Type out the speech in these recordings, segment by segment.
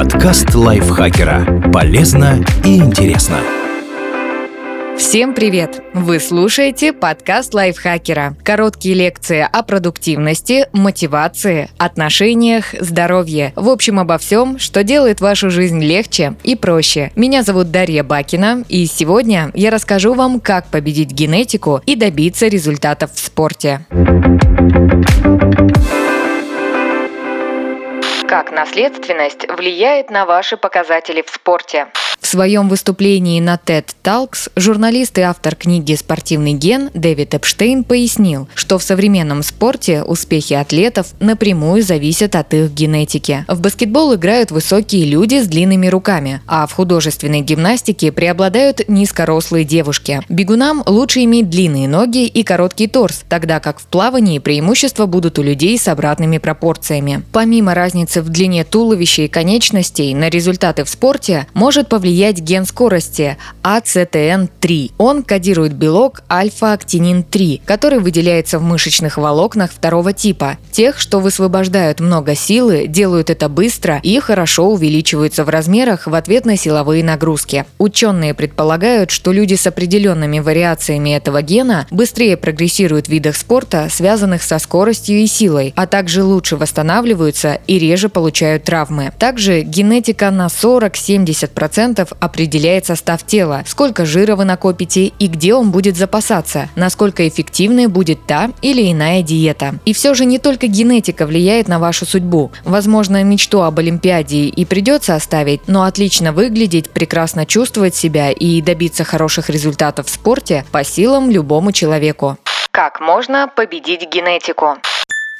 Подкаст лайфхакера. Полезно и интересно. Всем привет! Вы слушаете подкаст лайфхакера. Короткие лекции о продуктивности, мотивации, отношениях, здоровье. В общем, обо всем, что делает вашу жизнь легче и проще. Меня зовут Дарья Бакина, и сегодня я расскажу вам, как победить генетику и добиться результатов в спорте. Как наследственность влияет на ваши показатели в спорте? Своем выступлении на TED Talks журналист и автор книги «Спортивный ген» Дэвид Эпштейн пояснил, что в современном спорте успехи атлетов напрямую зависят от их генетики. В баскетбол играют высокие люди с длинными руками, а в художественной гимнастике преобладают низкорослые девушки. Бегунам лучше иметь длинные ноги и короткий торс, тогда как в плавании преимущества будут у людей с обратными пропорциями. Помимо разницы в длине туловища и конечностей на результаты в спорте может повлиять влиять ген скорости ACTN3. Он кодирует белок альфа-актинин-3, который выделяется в мышечных волокнах второго типа. Тех, что высвобождают много силы, делают это быстро и хорошо увеличиваются в размерах в ответ на силовые нагрузки. Ученые предполагают, что люди с определенными вариациями этого гена быстрее прогрессируют в видах спорта, связанных со скоростью и силой, а также лучше восстанавливаются и реже получают травмы. Также генетика на 40-70% определяет состав тела, сколько жира вы накопите и где он будет запасаться, насколько эффективной будет та или иная диета. И все же не только генетика влияет на вашу судьбу. Возможно, мечту об Олимпиаде и придется оставить, но отлично выглядеть, прекрасно чувствовать себя и добиться хороших результатов в спорте по силам любому человеку. Как можно победить генетику?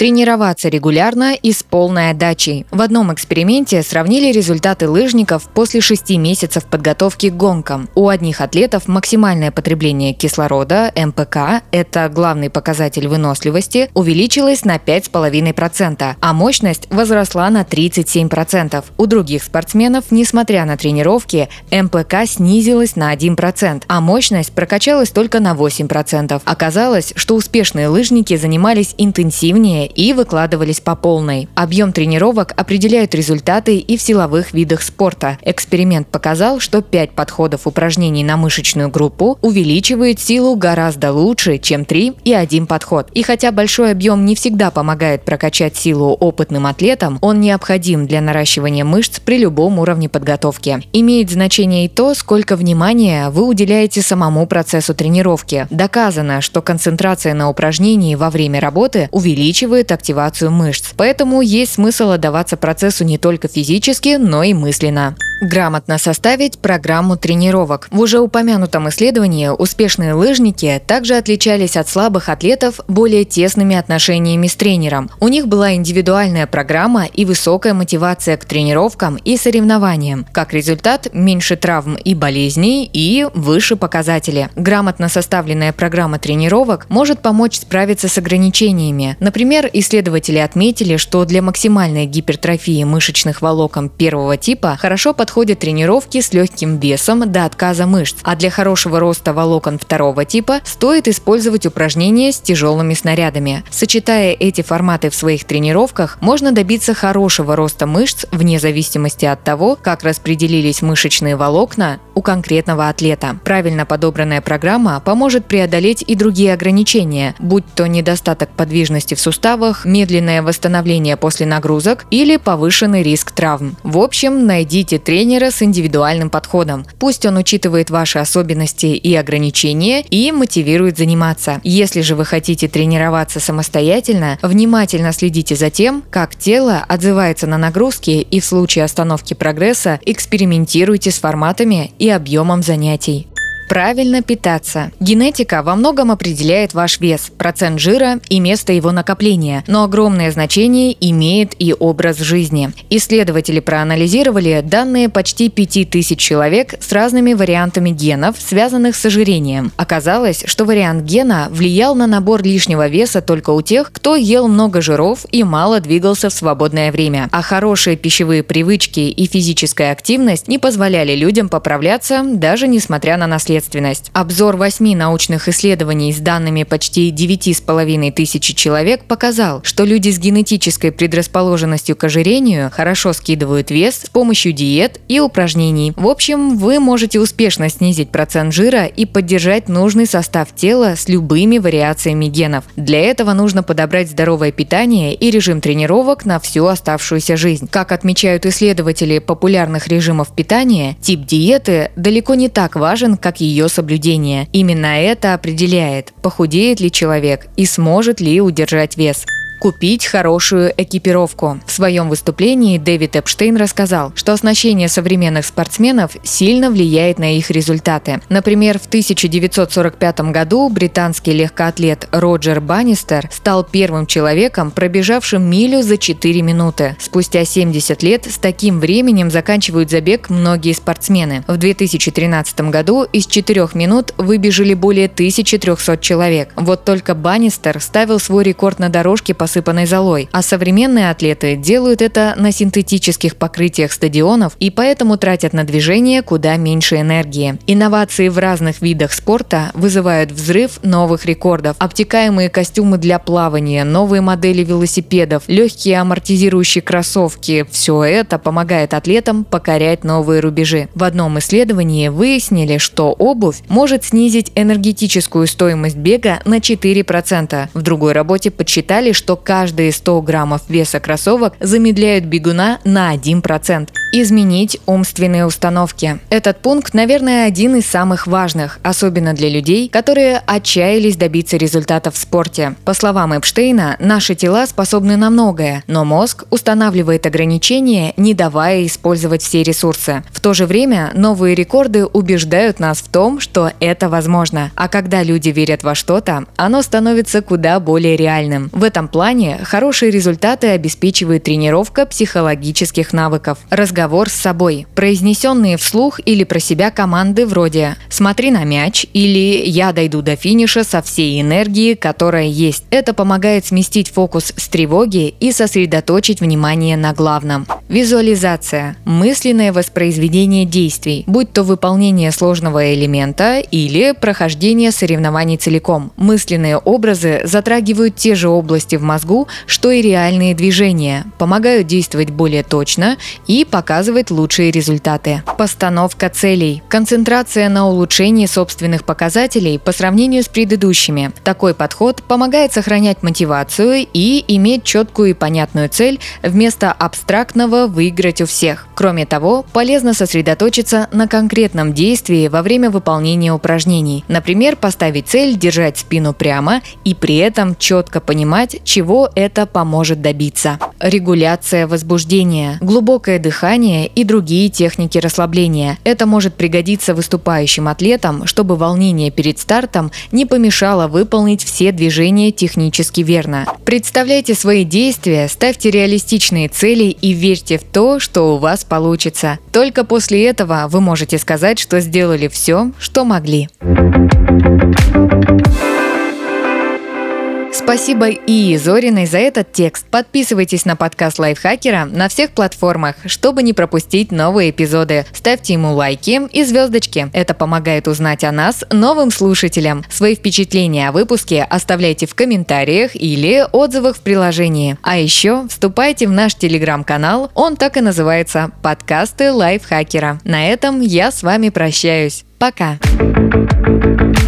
Тренироваться регулярно и с полной отдачей. В одном эксперименте сравнили результаты лыжников после 6 месяцев подготовки к гонкам. У одних атлетов максимальное потребление кислорода, МПК, это главный показатель выносливости, увеличилось на 5,5%, а мощность возросла на 37%. У других спортсменов, несмотря на тренировки, МПК снизилась на 1%, а мощность прокачалась только на 8%. Оказалось, что успешные лыжники занимались интенсивнее и выкладывались по полной. Объем тренировок определяют результаты и в силовых видах спорта. Эксперимент показал, что 5 подходов упражнений на мышечную группу увеличивает силу гораздо лучше, чем 3 и 1 подход. И хотя большой объем не всегда помогает прокачать силу опытным атлетам, он необходим для наращивания мышц при любом уровне подготовки. Имеет значение и то, сколько внимания вы уделяете самому процессу тренировки. Доказано, что концентрация на упражнении во время работы увеличивает стимулирует активацию мышц. Поэтому есть смысл отдаваться процессу не только физически, но и мысленно. Грамотно составить программу тренировок. В уже упомянутом исследовании успешные лыжники также отличались от слабых атлетов более тесными отношениями с тренером. У них была индивидуальная программа и высокая мотивация к тренировкам и соревнованиям. Как результат, меньше травм и болезней и выше показатели. Грамотно составленная программа тренировок может помочь справиться с ограничениями. Например, исследователи отметили, что для максимальной гипертрофии мышечных волокон первого типа хорошо подходит подходят тренировки с легким весом до отказа мышц, а для хорошего роста волокон второго типа стоит использовать упражнения с тяжелыми снарядами. Сочетая эти форматы в своих тренировках, можно добиться хорошего роста мышц вне зависимости от того, как распределились мышечные волокна у конкретного атлета. Правильно подобранная программа поможет преодолеть и другие ограничения, будь то недостаток подвижности в суставах, медленное восстановление после нагрузок или повышенный риск травм. В общем, найдите тренинг тренера с индивидуальным подходом. Пусть он учитывает ваши особенности и ограничения и мотивирует заниматься. Если же вы хотите тренироваться самостоятельно, внимательно следите за тем, как тело отзывается на нагрузки и в случае остановки прогресса экспериментируйте с форматами и объемом занятий. Правильно питаться. Генетика во многом определяет ваш вес, процент жира и место его накопления, но огромное значение имеет и образ жизни. Исследователи проанализировали данные почти 5000 человек с разными вариантами генов, связанных с ожирением. Оказалось, что вариант гена влиял на набор лишнего веса только у тех, кто ел много жиров и мало двигался в свободное время. А хорошие пищевые привычки и физическая активность не позволяли людям поправляться, даже несмотря на наследство ответственность. Обзор восьми научных исследований с данными почти 9,5 тысяч человек показал, что люди с генетической предрасположенностью к ожирению хорошо скидывают вес с помощью диет и упражнений. В общем, вы можете успешно снизить процент жира и поддержать нужный состав тела с любыми вариациями генов. Для этого нужно подобрать здоровое питание и режим тренировок на всю оставшуюся жизнь. Как отмечают исследователи популярных режимов питания, тип диеты далеко не так важен, как ее соблюдение. Именно это определяет, похудеет ли человек и сможет ли удержать вес купить хорошую экипировку. В своем выступлении Дэвид Эпштейн рассказал, что оснащение современных спортсменов сильно влияет на их результаты. Например, в 1945 году британский легкоатлет Роджер Баннистер стал первым человеком, пробежавшим милю за 4 минуты. Спустя 70 лет с таким временем заканчивают забег многие спортсмены. В 2013 году из 4 минут выбежали более 1300 человек. Вот только Баннистер ставил свой рекорд на дорожке по посыпанной золой, а современные атлеты делают это на синтетических покрытиях стадионов и поэтому тратят на движение куда меньше энергии. Инновации в разных видах спорта вызывают взрыв новых рекордов. Обтекаемые костюмы для плавания, новые модели велосипедов, легкие амортизирующие кроссовки – все это помогает атлетам покорять новые рубежи. В одном исследовании выяснили, что обувь может снизить энергетическую стоимость бега на 4%. В другой работе подсчитали, что каждые 100 граммов веса кроссовок замедляют бегуна на 1%. Изменить умственные установки. Этот пункт, наверное, один из самых важных, особенно для людей, которые отчаялись добиться результатов в спорте. По словам Эпштейна, наши тела способны на многое, но мозг устанавливает ограничения, не давая использовать все ресурсы. В то же время новые рекорды убеждают нас в том, что это возможно. А когда люди верят во что-то, оно становится куда более реальным. В этом плане хорошие результаты обеспечивает тренировка психологических навыков. Разговор разговор с собой. Произнесенные вслух или про себя команды вроде «смотри на мяч» или «я дойду до финиша со всей энергией, которая есть». Это помогает сместить фокус с тревоги и сосредоточить внимание на главном. Визуализация – мысленное воспроизведение действий, будь то выполнение сложного элемента или прохождение соревнований целиком. Мысленные образы затрагивают те же области в мозгу, что и реальные движения, помогают действовать более точно и показывать показывать лучшие результаты. Постановка целей. Концентрация на улучшении собственных показателей по сравнению с предыдущими. Такой подход помогает сохранять мотивацию и иметь четкую и понятную цель вместо абстрактного «выиграть у всех». Кроме того, полезно сосредоточиться на конкретном действии во время выполнения упражнений. Например, поставить цель держать спину прямо и при этом четко понимать, чего это поможет добиться. Регуляция возбуждения. Глубокое дыхание дыхание и другие техники расслабления. Это может пригодиться выступающим атлетам, чтобы волнение перед стартом не помешало выполнить все движения технически верно. Представляйте свои действия, ставьте реалистичные цели и верьте в то, что у вас получится. Только после этого вы можете сказать, что сделали все, что могли. Спасибо и Зориной за этот текст. Подписывайтесь на подкаст Лайфхакера на всех платформах, чтобы не пропустить новые эпизоды. Ставьте ему лайки и звездочки. Это помогает узнать о нас новым слушателям. Свои впечатления о выпуске оставляйте в комментариях или отзывах в приложении. А еще вступайте в наш телеграм-канал, он так и называется «Подкасты Лайфхакера». На этом я с вами прощаюсь. Пока!